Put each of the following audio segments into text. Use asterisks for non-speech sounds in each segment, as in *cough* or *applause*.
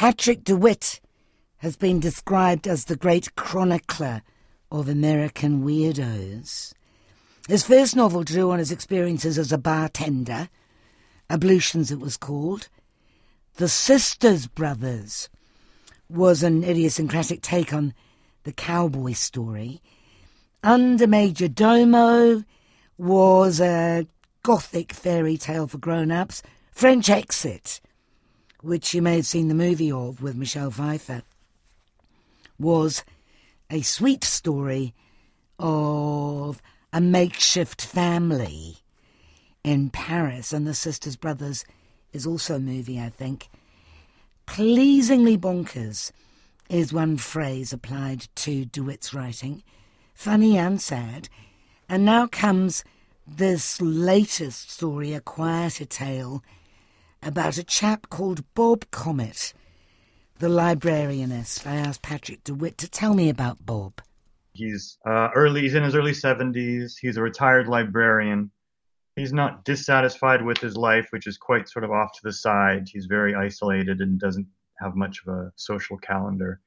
Patrick DeWitt has been described as the great chronicler of American weirdos. His first novel drew on his experiences as a bartender, Ablutions it was called. The Sisters Brothers was an idiosyncratic take on the cowboy story. Undermajordomo was a gothic fairy tale for grown ups, French Exit, which you may have seen the movie of with Michelle Pfeiffer, was a sweet story of a makeshift family in Paris, and The Sisters Brothers is also a movie, I think. Pleasingly bonkers is one phrase applied to DeWitt's writing, funny and sad. And now comes this latest story, a quieter tale about a chap called Bob Comet, the librarianist. I asked Patrick DeWitt to tell me about Bob. He's uh, early. He's in his early seventies. He's a retired librarian. He's not dissatisfied with his life, which is quite sort of off to the side. He's very isolated and doesn't have much of a social calendar.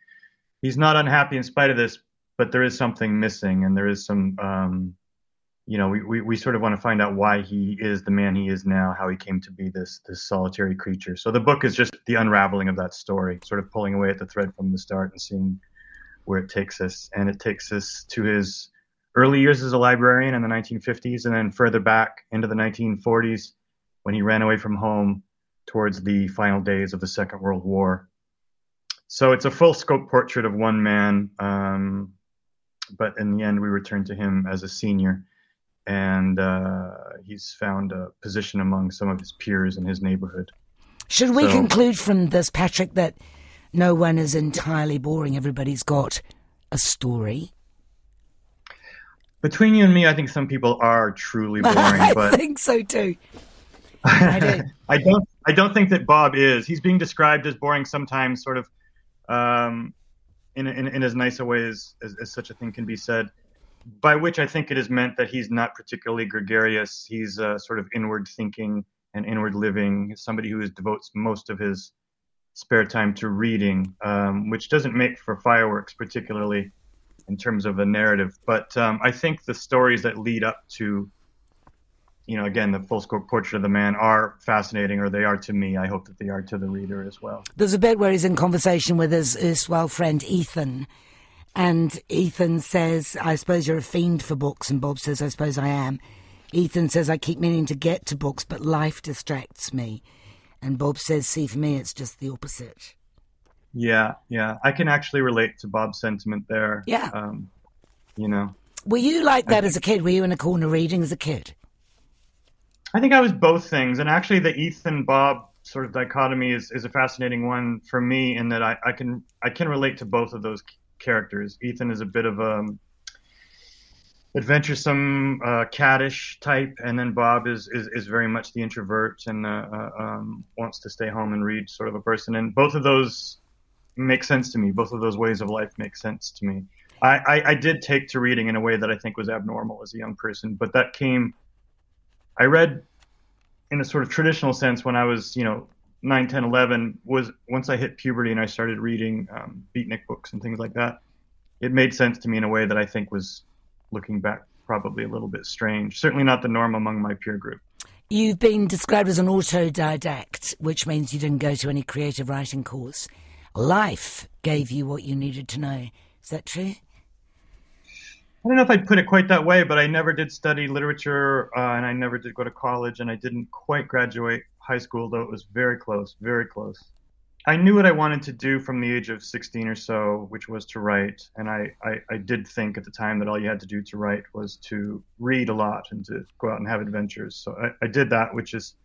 He's not unhappy in spite of this, but there is something missing, and there is some um, you know, we, we, we sort of want to find out why he is the man he is now, how he came to be this this solitary creature. So the book is just the unraveling of that story, sort of pulling away at the thread from the start and seeing where it takes us. And it takes us to his early years as a librarian in the 1950s, and then further back into the 1940s when he ran away from home towards the final days of the Second World War. So it's a full scope portrait of one man, um, but in the end, we return to him as a senior and uh, he's found a position among some of his peers in his neighborhood. Should we so, conclude from this, Patrick, that no one is entirely boring? Everybody's got a story. Between you and me, I think some people are truly *laughs* boring. I but think so too. I, do. *laughs* I don't. I don't think that Bob is. He's being described as boring sometimes, sort of, um, in, in in as nice a way as, as, as such a thing can be said by which I think it is meant that he's not particularly gregarious. He's uh, sort of inward thinking and inward living. He's somebody who is, devotes most of his spare time to reading, um, which doesn't make for fireworks, particularly in terms of a narrative. But um, I think the stories that lead up to, you know, again, the full scope portrait of the man are fascinating, or they are to me. I hope that they are to the reader as well. There's a bit where he's in conversation with his erstwhile friend Ethan and Ethan says, I suppose you're a fiend for books. And Bob says, I suppose I am. Ethan says, I keep meaning to get to books, but life distracts me. And Bob says, see, for me, it's just the opposite. Yeah, yeah. I can actually relate to Bob's sentiment there. Yeah. Um, you know. Were you like that I, as a kid? Were you in a corner reading as a kid? I think I was both things. And actually, the Ethan Bob sort of dichotomy is, is a fascinating one for me in that I, I can I can relate to both of those characters. Ethan is a bit of a adventuresome, uh, caddish type, and then Bob is is, is very much the introvert and uh, uh, um, wants to stay home and read sort of a person. And both of those make sense to me. Both of those ways of life make sense to me. I, I, I did take to reading in a way that I think was abnormal as a young person, but that came. I read in a sort of traditional sense when I was, you know, 9, 10, 11 was once I hit puberty and I started reading um, beatnik books and things like that. It made sense to me in a way that I think was, looking back, probably a little bit strange. Certainly not the norm among my peer group. You've been described as an autodidact, which means you didn't go to any creative writing course. Life gave you what you needed to know. Is that true? I don't know if I'd put it quite that way, but I never did study literature uh, and I never did go to college and I didn't quite graduate high school, though it was very close, very close. I knew what I wanted to do from the age of 16 or so, which was to write. And I, I, I, did think at the time that all you had to do to write was to read a lot and to go out and have adventures. So I, I did that, which is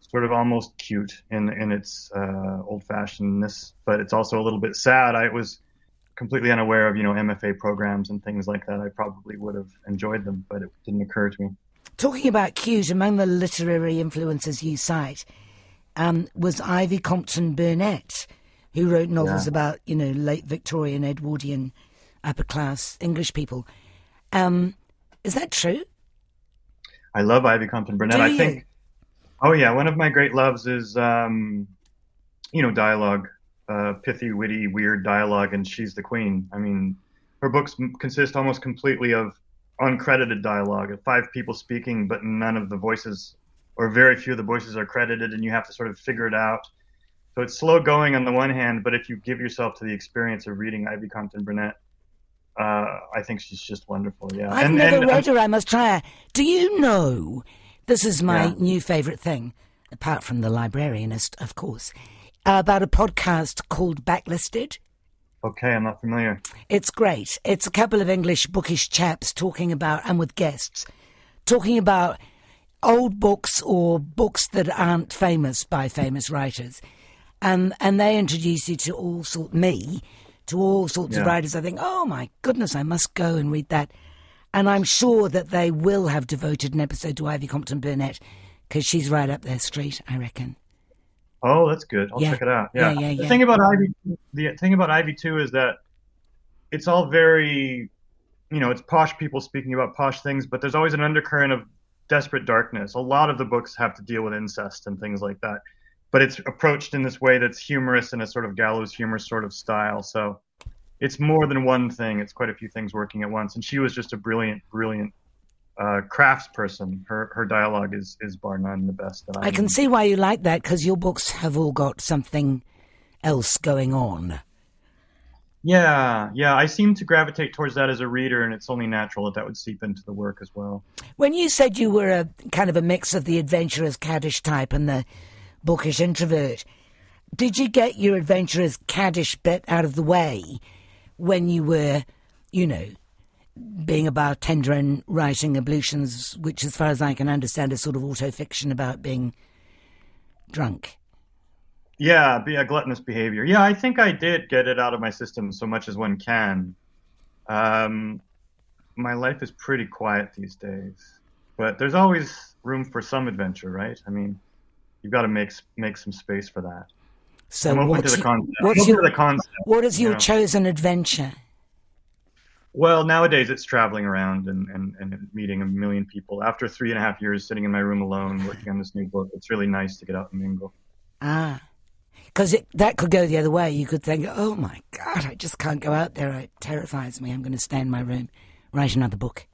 sort of almost cute in, in its uh, old fashionedness, but it's also a little bit sad. I was completely unaware of, you know, MFA programs and things like that. I probably would have enjoyed them, but it didn't occur to me. Talking about cues, among the literary influences you cite um, was Ivy Compton Burnett, who wrote novels yeah. about, you know, late Victorian, Edwardian, upper class English people. Um, is that true? I love Ivy Compton Burnett. I think. Oh yeah, one of my great loves is, um, you know, dialogue. uh, pithy, witty, weird dialogue, and she's the queen. I mean, her books consist almost completely of uncredited dialogue, of five people speaking, but none of the voices, or very few of the voices, are credited, and you have to sort of figure it out. So it's slow going on the one hand, but if you give yourself to the experience of reading Ivy Compton Burnett, uh, I think she's just wonderful. Yeah, I've and, never and, read her. I must try her. Do you know? This is my Yeah. new favourite thing, apart from the librarianist, of course, about a podcast called Backlisted. Okay, I'm not familiar. It's great. It's a couple of English bookish chaps talking about, and with guests, talking about old books or books that aren't famous by famous writers. And, and they introduce you to all sort me to all sorts of writers. I think, oh my goodness, I must go and read that. And I'm sure that they will have devoted an episode to Ivy Compton Burnett because she's right up their street, I reckon. Oh, that's good. I'll Yeah. check it out. Yeah, Yeah. yeah, The thing about Ivy, the thing about Ivy too is that it's all very, you know, it's posh people speaking about posh things, but there's always an undercurrent of desperate darkness. A lot of the books have to deal with incest and things like that, but it's approached in this way that's humorous in a sort of gallows humor sort of style. So it's more than one thing. It's quite a few things working at once. And she was just a brilliant, brilliant uh, craftsperson. Her her dialogue is is bar none the best that I. I can see why you like that because your books have all got something else going on. Yeah, yeah. I seem to gravitate towards that as a reader, and it's only natural that that would seep into the work as well. When you said you were a kind of a mix of the adventurous caddish type and the bookish introvert, did you get your adventurous caddish bit out of the way when you were, you know, being about bartender and writing ablutions, which, as far as I can understand, is sort of auto fiction about being drunk? Yeah, be a gluttonous behavior. Yeah, I think I did get it out of my system so much as one can. Um, my life is pretty quiet these days, but there's always room for some adventure, right? I mean, you've got to make make some space for that. So, what's, to the concept. What's your to the concept. what is your you know. chosen adventure? Well, nowadays it's traveling around and, and, and meeting a million people. After three and a half years sitting in my room alone working on this new book, it's really nice to get out and mingle. Ah. Because that could go the other way. You could think, oh my God, I just can't go out there. It terrifies me. I'm going to stay in my room, write another book.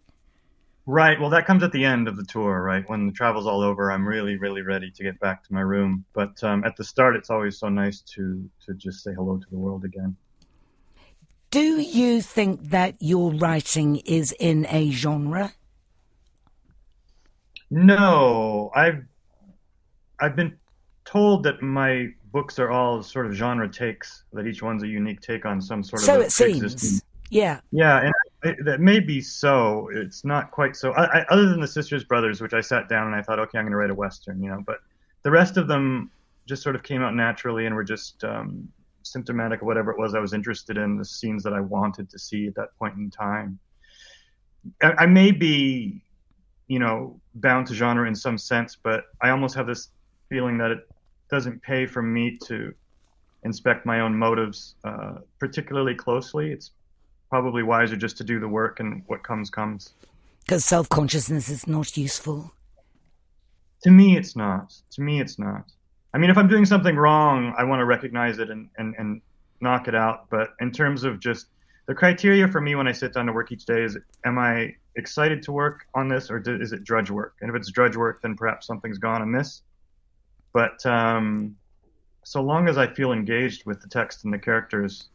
Right. Well, that comes at the end of the tour, right? When the travel's all over, I'm really, really ready to get back to my room. But um, at the start, it's always so nice to to just say hello to the world again. Do you think that your writing is in a genre? No, I've I've been told that my books are all sort of genre takes. That each one's a unique take on some sort So of. a it seems. Yeah. Yeah, and I, that may be so. It's not quite so. I, I, other than the Sisters Brothers, which I sat down and I thought, okay, I'm going to write a western, you know. But the rest of them just sort of came out naturally and were just um, symptomatic of whatever it was I was interested in, the scenes that I wanted to see at that point in time. I, I may be, you know, bound to genre in some sense, but I almost have this feeling that it doesn't pay for me to inspect my own motives uh, particularly closely. It's probably wiser just to do the work and what comes comes. Because self consciousness is not useful. To me, it's not. To me, it's not. I mean, if I'm doing something wrong, I want to recognize it and, and, and knock it out. But in terms of just the criteria for me when I sit down to work each day is am I excited to work on this or is it drudge work? And if it's drudge work, then perhaps something's gone amiss. But um, so long as I feel engaged with the text and the characters,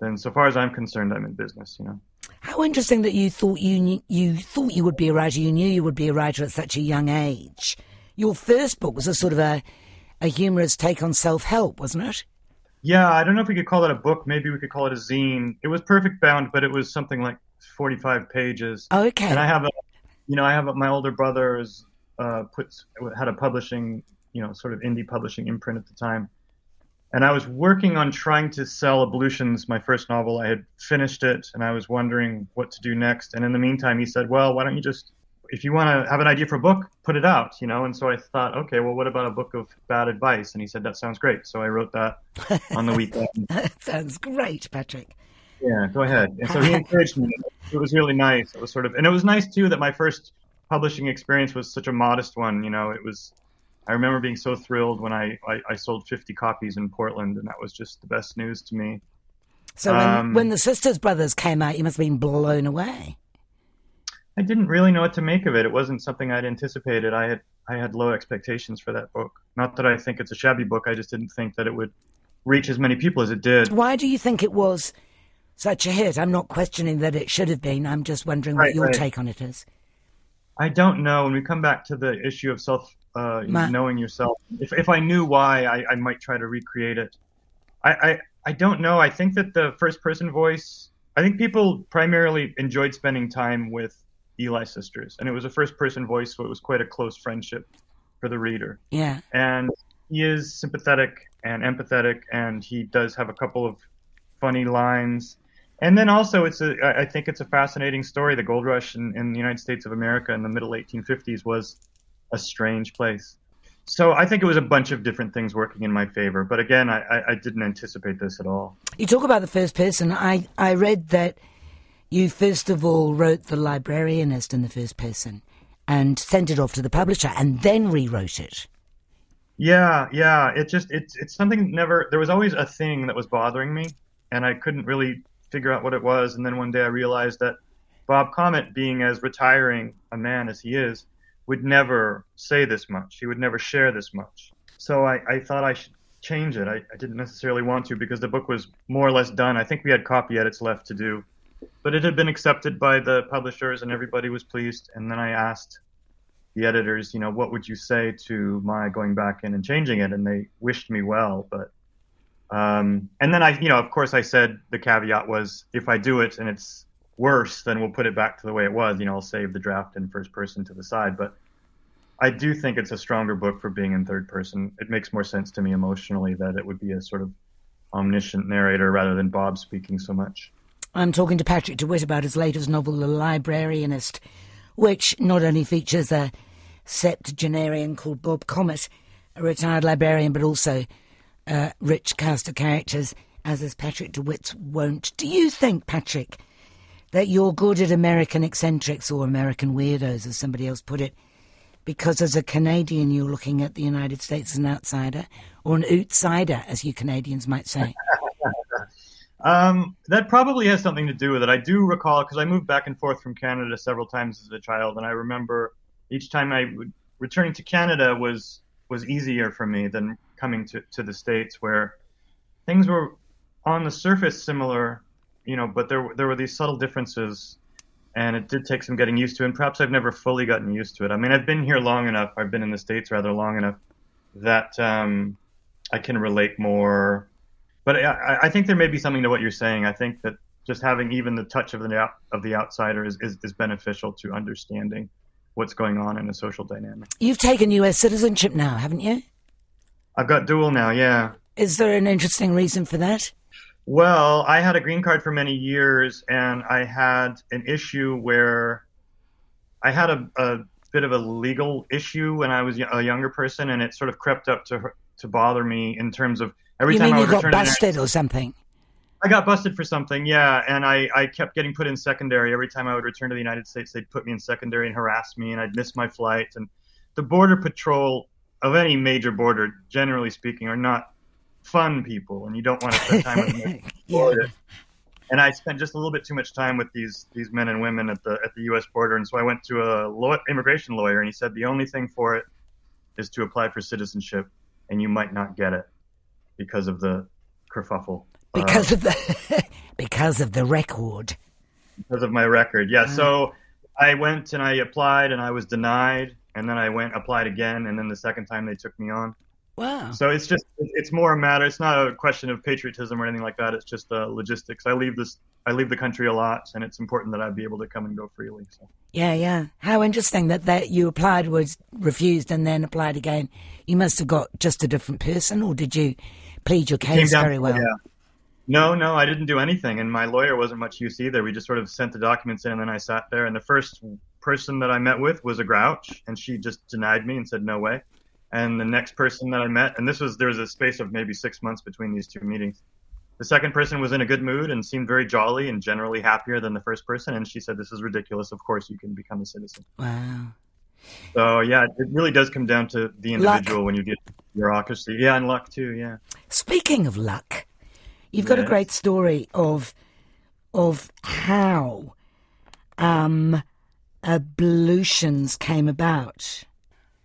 then so far as I'm concerned, I'm in business, you know. How interesting that you thought you knew, you thought you would be a writer. You knew you would be a writer at such a young age. Your first book was a sort of a a humorous take on self help, wasn't it? Yeah, I don't know if we could call that a book. Maybe we could call it a zine. It was perfect bound, but it was something like 45 pages. Okay. And I have a, you know, I have a, my older brother is uh, puts had a publishing, you know, sort of indie publishing imprint at the time, and I was working on trying to sell Ablutions, my first novel. I had finished it, and I was wondering what to do next. And in the meantime, he said, "Well, why don't you just, if you want to have an idea for a book, put it out, you know." And so I thought, okay, well, what about a book of bad advice? And he said, "That sounds great." So I wrote that on the weekend. *laughs* that sounds great, Patrick. Yeah, go ahead. And so he *laughs* encouraged me. It was really nice. It was sort of, and it was nice too that my first publishing experience was such a modest one. You know, it was, I remember being so thrilled when I, I, I, sold 50 copies in Portland, and that was just the best news to me. So when, um, when the Sisters Brothers came out, you must have been blown away. I didn't really know what to make of it. It wasn't something I'd anticipated. I had I had low expectations for that book. Not that I think it's a shabby book. I just didn't think that it would reach as many people as it did. Why do you think it was such a hit? I'm not questioning that it should have been. I'm just wondering right, what your right. take on it is. I don't know. When we come back to the issue of self uh, Ma- knowing yourself, if if I knew why, I, I might try to recreate it. I, I I don't know. I think that the first person voice. I think people primarily enjoyed spending time with Eli sisters, and it was a first person voice, so it was quite a close friendship for the reader. Yeah. And he is sympathetic and empathetic, and he does have a couple of funny lines. And then also, it's a I think it's a fascinating story. The gold rush in, in the United States of America in the middle 1850s was a strange place. So I think it was a bunch of different things working in my favor. But again, I, I didn't anticipate this at all. You talk about the first person. I, I read that you first of all wrote The Librarianist in the first person and sent it off to the publisher and then rewrote it. Yeah, yeah. It just it's it's something never there was always a thing that was bothering me and I couldn't really figure out what it was and then one day I realized that Bob Comet being as retiring a man as he is would never say this much. He would never share this much. So I, I thought I should change it. I, I didn't necessarily want to because the book was more or less done. I think we had copy edits left to do but it had been accepted by the publishers and everybody was pleased. And then I asked the editors, you know, what would you say to my going back in and changing it? And they wished me well, but um, and then I, you know, of course, I said the caveat was if I do it and it's worse, then we'll put it back to the way it was. You know, I'll save the draft in first person to the side. But I do think it's a stronger book for being in third person. It makes more sense to me emotionally that it would be a sort of omniscient narrator rather than Bob speaking so much. I'm talking to Patrick DeWitt about his latest novel, The Librarianist, which not only features a septuagenarian called Bob Comet, a retired librarian, but also a rich cast of characters, as is Patrick DeWitt's wont. Do you think, Patrick, that you're good at American eccentrics or American weirdos, as somebody else put it, because as a Canadian you're looking at the United States as an outsider, or an outsider, as you Canadians might say? *laughs* Um, that probably has something to do with it. I do recall because I moved back and forth from Canada several times as a child, and I remember each time I would returning to Canada was was easier for me than coming to, to the states where things were on the surface similar, you know, but there there were these subtle differences, and it did take some getting used to. And perhaps I've never fully gotten used to it. I mean, I've been here long enough. I've been in the states rather long enough that um, I can relate more but I, I, think there may be something to what you're saying. I think that just having even the touch of the of the outsider is, is, is beneficial to understanding what's going on in a social dynamic. You've taken U.S. citizenship now, haven't you? I've got dual now. Yeah. Is there an interesting reason for that? Well, I had a green card for many years, and I had an issue where I had a, a bit of a legal issue when I was a younger person, and it sort of crept up to to bother me in terms of Every you time mean I you got busted or something? I got busted for something, yeah, and I, I kept getting put in secondary. Every time I would return to the United States, they'd put me in secondary and harass me, and I'd miss my flight. And the border patrol of any major border, generally speaking, are not fun people, and you don't want to spend time with them. *laughs* yeah. *laughs* And I spent just a little bit too much time with these these men and women at the at the U.S. border, and so I went to a law, immigration lawyer, and he said the only thing for it is to apply for citizenship, and you might not get it because of the kerfuffle. Because uh, of the *laughs* because of the record. Because of my record, yeah. Uh, so I went and I applied and I was denied, and then I went applied again, and then the second time they took me on. Wow. So it's just it's more a matter. It's not a question of patriotism or anything like that. It's just uh, logistics. I leave this I leave the country a lot, and it's important that I be able to come and go freely. So. Yeah, yeah. How interesting that that you applied was refused and then applied again. You must have got just a different person, or did you plead your case very well? Yeah. No, no, I didn't do anything, and my lawyer wasn't much use either. We just sort of sent the documents in, and then I sat there. And the first person that I met with was a grouch, and she just denied me and said no way. And the next person that I met, and this was there was a space of maybe six months between these two meetings. The second person was in a good mood and seemed very jolly and generally happier than the first person. And she said, "This is ridiculous. Of course, you can become a citizen." Wow. So yeah, it really does come down to the individual luck. when you get bureaucracy. Yeah, and luck too. Yeah. Speaking of luck, you've got yes. a great story of of how um, ablutions came about.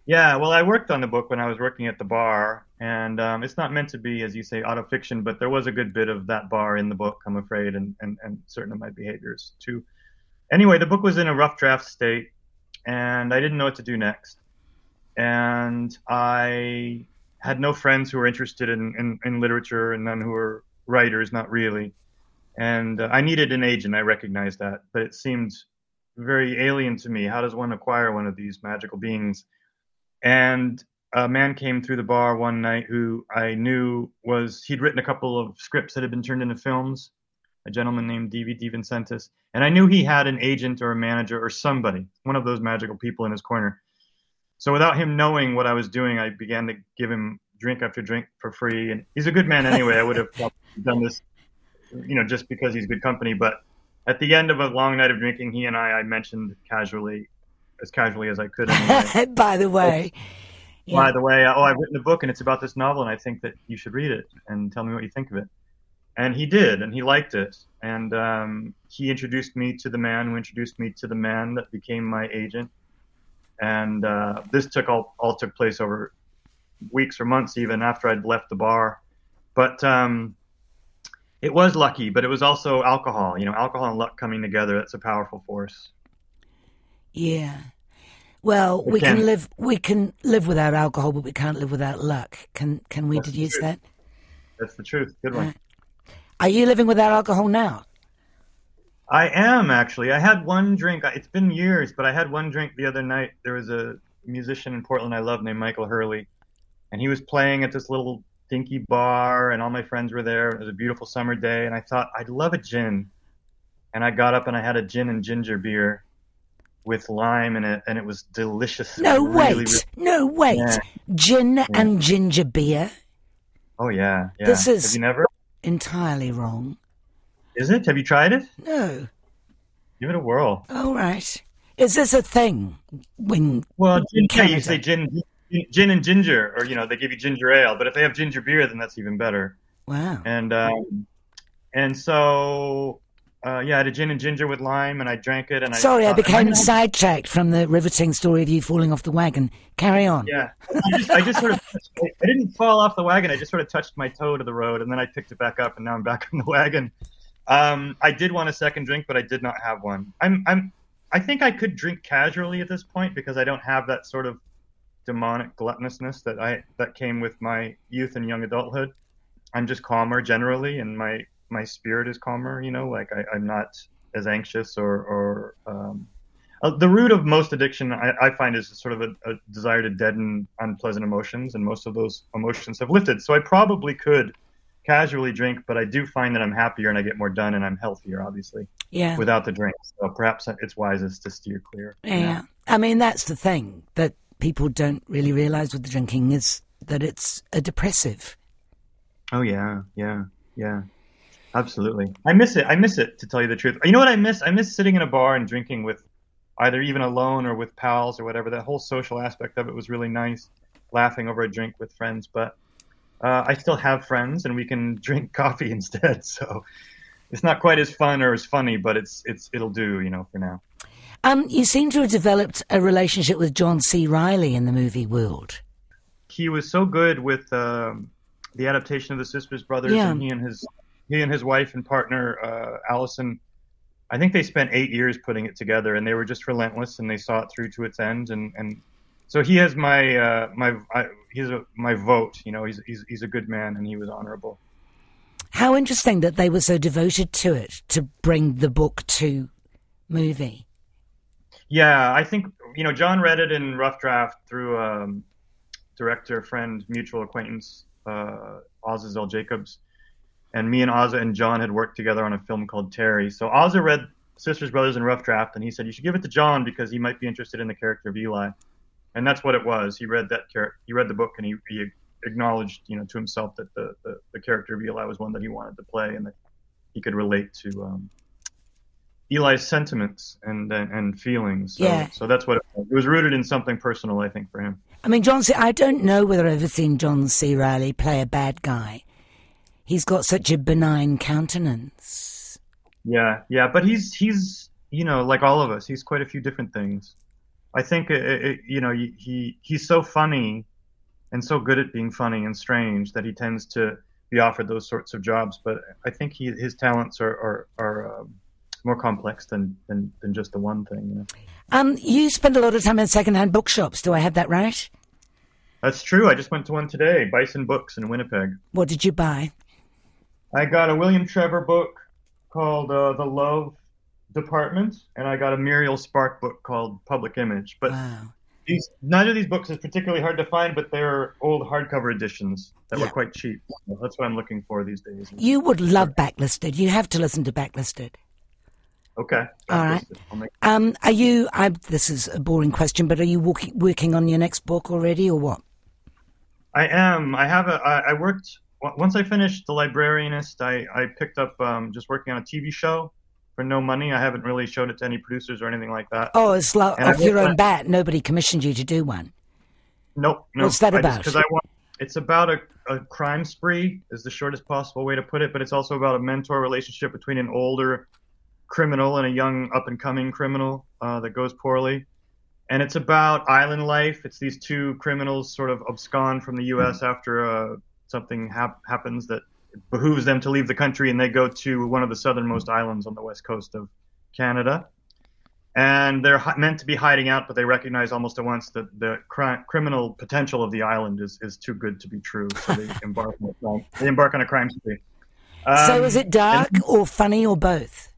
Yeah, well, I worked on the book when I was working at the bar, and um, it's not meant to be, as you say, autofiction, but there was a good bit of that bar in the book, I'm afraid, and, and, and certain of my behaviors too. Anyway, the book was in a rough draft state, and I didn't know what to do next. And I had no friends who were interested in, in, in literature and none who were writers, not really. And uh, I needed an agent, I recognized that, but it seemed very alien to me. How does one acquire one of these magical beings? And a man came through the bar one night who I knew was, he'd written a couple of scripts that had been turned into films, a gentleman named D.V. DeVincentis. And I knew he had an agent or a manager or somebody, one of those magical people in his corner. So without him knowing what I was doing, I began to give him drink after drink for free. And he's a good man anyway. I would have done this, you know, just because he's good company. But at the end of a long night of drinking, he and I, I mentioned casually, as casually as I could. Anyway. *laughs* By the way. Yeah. By the way, oh, I've written a book and it's about this novel, and I think that you should read it and tell me what you think of it. And he did, and he liked it. And um, he introduced me to the man who introduced me to the man that became my agent. And uh, this took all, all took place over weeks or months, even after I'd left the bar. But um, it was lucky, but it was also alcohol. You know, alcohol and luck coming together. That's a powerful force. Yeah. Well, it we can. can. live. We can live without alcohol, but we can't live without luck. Can Can we That's deduce that? That's the truth. Good one. Are you living without alcohol now? I am actually. I had one drink. It's been years, but I had one drink the other night. There was a musician in Portland I love named Michael Hurley, and he was playing at this little dinky bar, and all my friends were there. It was a beautiful summer day, and I thought I'd love a gin. And I got up and I had a gin and ginger beer with lime in it, and it was delicious. No really, wait, really... no wait, yeah. gin yeah. and ginger beer. Oh yeah, yeah. This is Have you never entirely wrong. Is it? Have you tried it? No. Give it a whirl. All right. Is this a thing when? Well, gin, yeah, you say gin, gin and ginger, or you know, they give you ginger ale. But if they have ginger beer, then that's even better. Wow. And um, and so uh, yeah, I had a gin and ginger with lime, and I drank it. And I sorry, I became I sidetracked from the riveting story of you falling off the wagon. Carry on. Yeah, I just, I just sort of, I didn't fall off the wagon. I just sort of touched my toe to the road, and then I picked it back up, and now I'm back on the wagon. Um, I did want a second drink, but I did not have one. I'm, I'm, I think I could drink casually at this point because I don't have that sort of demonic gluttonousness that I that came with my youth and young adulthood. I'm just calmer generally, and my my spirit is calmer. You know, like I, am not as anxious or or um, uh, the root of most addiction I, I find is sort of a, a, desire to deaden unpleasant emotions, and most of those emotions have lifted. So I probably could casually drink, but I do find that I'm happier and I get more done and I'm healthier, obviously. Yeah. Without the drink, so perhaps it's wisest to steer clear. Yeah, you know? I mean that's the thing that people don't really realize with the drinking is that it's a depressive. Oh yeah, yeah, yeah. Absolutely. I miss it. I miss it to tell you the truth. You know what I miss? I miss sitting in a bar and drinking with either even alone or with pals or whatever. That whole social aspect of it was really nice, laughing over a drink with friends. But uh, I still have friends, and we can *laughs* drink coffee instead. So it's not quite as fun or as funny, but it's it's it'll do, you know, for now. Um, you seem to have developed a relationship with John C. Reilly in the movie world. He was so good with um, the adaptation of the Sisters Brothers, yeah. and he and his he and his wife and partner uh, Allison, I think they spent eight years putting it together, and they were just relentless, and they saw it through to its end. And, and so he has my uh, my I, he's a, my vote. You know, he's, he's he's a good man, and he was honorable. How interesting that they were so devoted to it to bring the book to movie. Yeah, I think you know John read it in rough draft through um, director friend mutual acquaintance uh, Azazel Jacobs, and me and Aza and John had worked together on a film called Terri. So Aza read Sisters Brothers in Rough Draft, and he said you should give it to John because he might be interested in the character of Eli, and that's what it was. He read that character, he read the book, and he, he acknowledged, you know, to himself that the, the, the character of Eli was one that he wanted to play and that he could relate to um, Eli's sentiments and and, and feelings. So, Yeah. So that's what it was. It was rooted in something personal, I think, for him. I mean, John C. I don't know whether I've ever seen John C. Reilly play a bad guy. He's got such a benign countenance. Yeah, yeah, but he's he's you know like all of us, he's quite a few different things. I think it, it, you know he he's so funny and so good at being funny and strange that he tends to be offered those sorts of jobs. But I think he his talents are are, are um, more complex than, than than just the one thing. You know? Um, you spend a lot of time in second-hand bookshops. Do I have that right? That's true. I just went to one today, Bison Books in Winnipeg. What did you buy? I got a William Trevor book called uh, The Love Department, and I got a Muriel Spark book called Public Image. But Wow. these, neither of these books is particularly hard to find, but they're old hardcover editions that Yeah. were quite cheap. That's what I'm looking for these days. You would love Backlisted. You have to listen to Backlisted. Okay. All right. Make- Um, are you? I, this is a boring question, but are you working working on your next book already, or what? I am. I have a. I, I worked once I finished The Librarianist. I I picked up um, just working on a TV show for no money. I haven't really showed it to any producers or anything like that. Oh, it's like And off your own bat. Nobody commissioned you to do one. Nope. No. What's that about? Because I want. It's about a, a crime spree, is the shortest possible way to put it, but it's also about a mentor relationship between an older criminal and a young up and coming criminal uh, that goes poorly. And it's about island life. It's these two criminals sort of abscond from the U.S. after uh, something hap- happens that behooves them to leave the country, and they go to one of the southernmost islands on the west coast of Canada and they're meant to be hiding out, but they recognize almost at once that the cri- criminal potential of the island is, is too good to be true. So they *laughs* embark on a crime, they embark on a crime spree. so Um, is it dark or funny or both?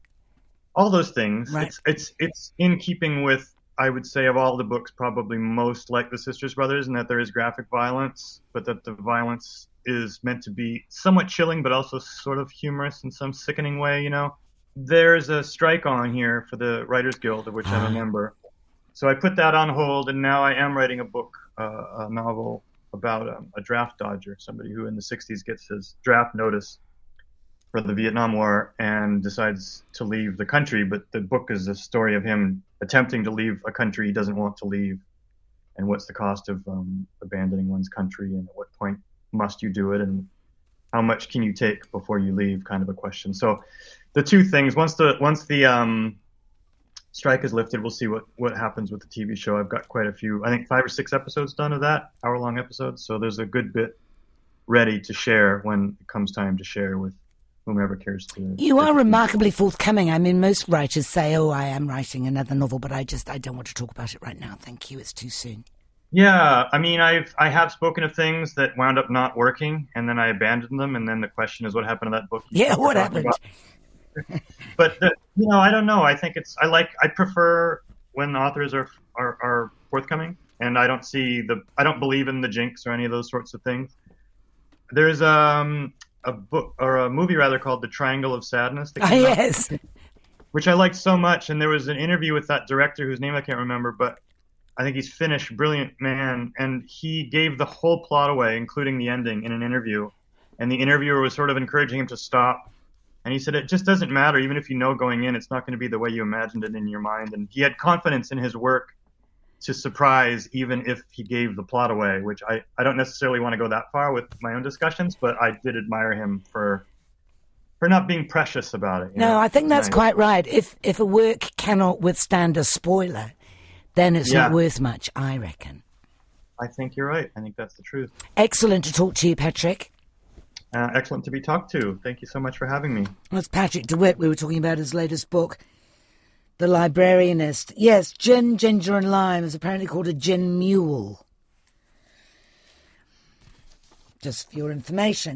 all those things? Right. It's it's it's in keeping with I would say of all the books probably most like the Sisters Brothers, in that there is graphic violence, but that the violence is meant to be somewhat chilling, but also sort of humorous in some sickening way. You know, there's a strike on here for the Writers Guild, of which I'm Ah. a member. So I put that on hold, and now I am writing a book, uh, a novel about um, a draft dodger, somebody who in the 60s gets his draft notice for the Vietnam War and decides to leave the country. But the book is a story of him attempting to leave a country he doesn't want to leave, and what's the cost of um, abandoning one's country, and at what point must you do it, and how much can you take before you leave? Kind of a question. So the two things once the once the um, strike is lifted, we'll see what what happens with the TV show. I've got quite a few, I think five or six episodes done of that hour long episodes. So there's a good bit ready to share when it comes time to share with whomever cares to. You are remarkably forthcoming. I mean, most writers say, "Oh, I am writing another novel," but I just I don't want to talk about it right now. Thank you. It's too soon. Yeah, I mean, I've I have spoken of things that wound up not working, and then I abandoned them, and then the question is, what happened to that book? Yeah, what happened? *laughs* But the, you know, I don't know. I think it's I like I prefer when authors are are, are forthcoming, and I don't see the I don't believe in the jinx or any of those sorts of things. There's um a book or a movie rather called The Triangle of Sadness that Ah, came out yes. which I liked so much. And there was an interview with that director whose name I can't remember, but I think he's finished, brilliant man. And he gave the whole plot away, including the ending, in an interview. And the interviewer was sort of encouraging him to stop. And he said, It just doesn't matter. Even if you know going in, it's not going to be the way you imagined it in your mind. And he had confidence in his work to surprise, even if he gave the plot away, which I, I don't necessarily want to go that far with my own discussions, but I did admire him for. For not being precious about it. you No, know? I think that's quite right. If if a work cannot withstand a spoiler, then it's not worth much. I reckon. I think you're right. I think that's the truth. Excellent to talk to you, Patrick. Uh, excellent to be talked to. Thank you so much for having me. That's Patrick DeWitt. We were talking about his latest book, The Librarianist. Yes, gin, ginger, and lime is apparently called a gin mule. Just for your information.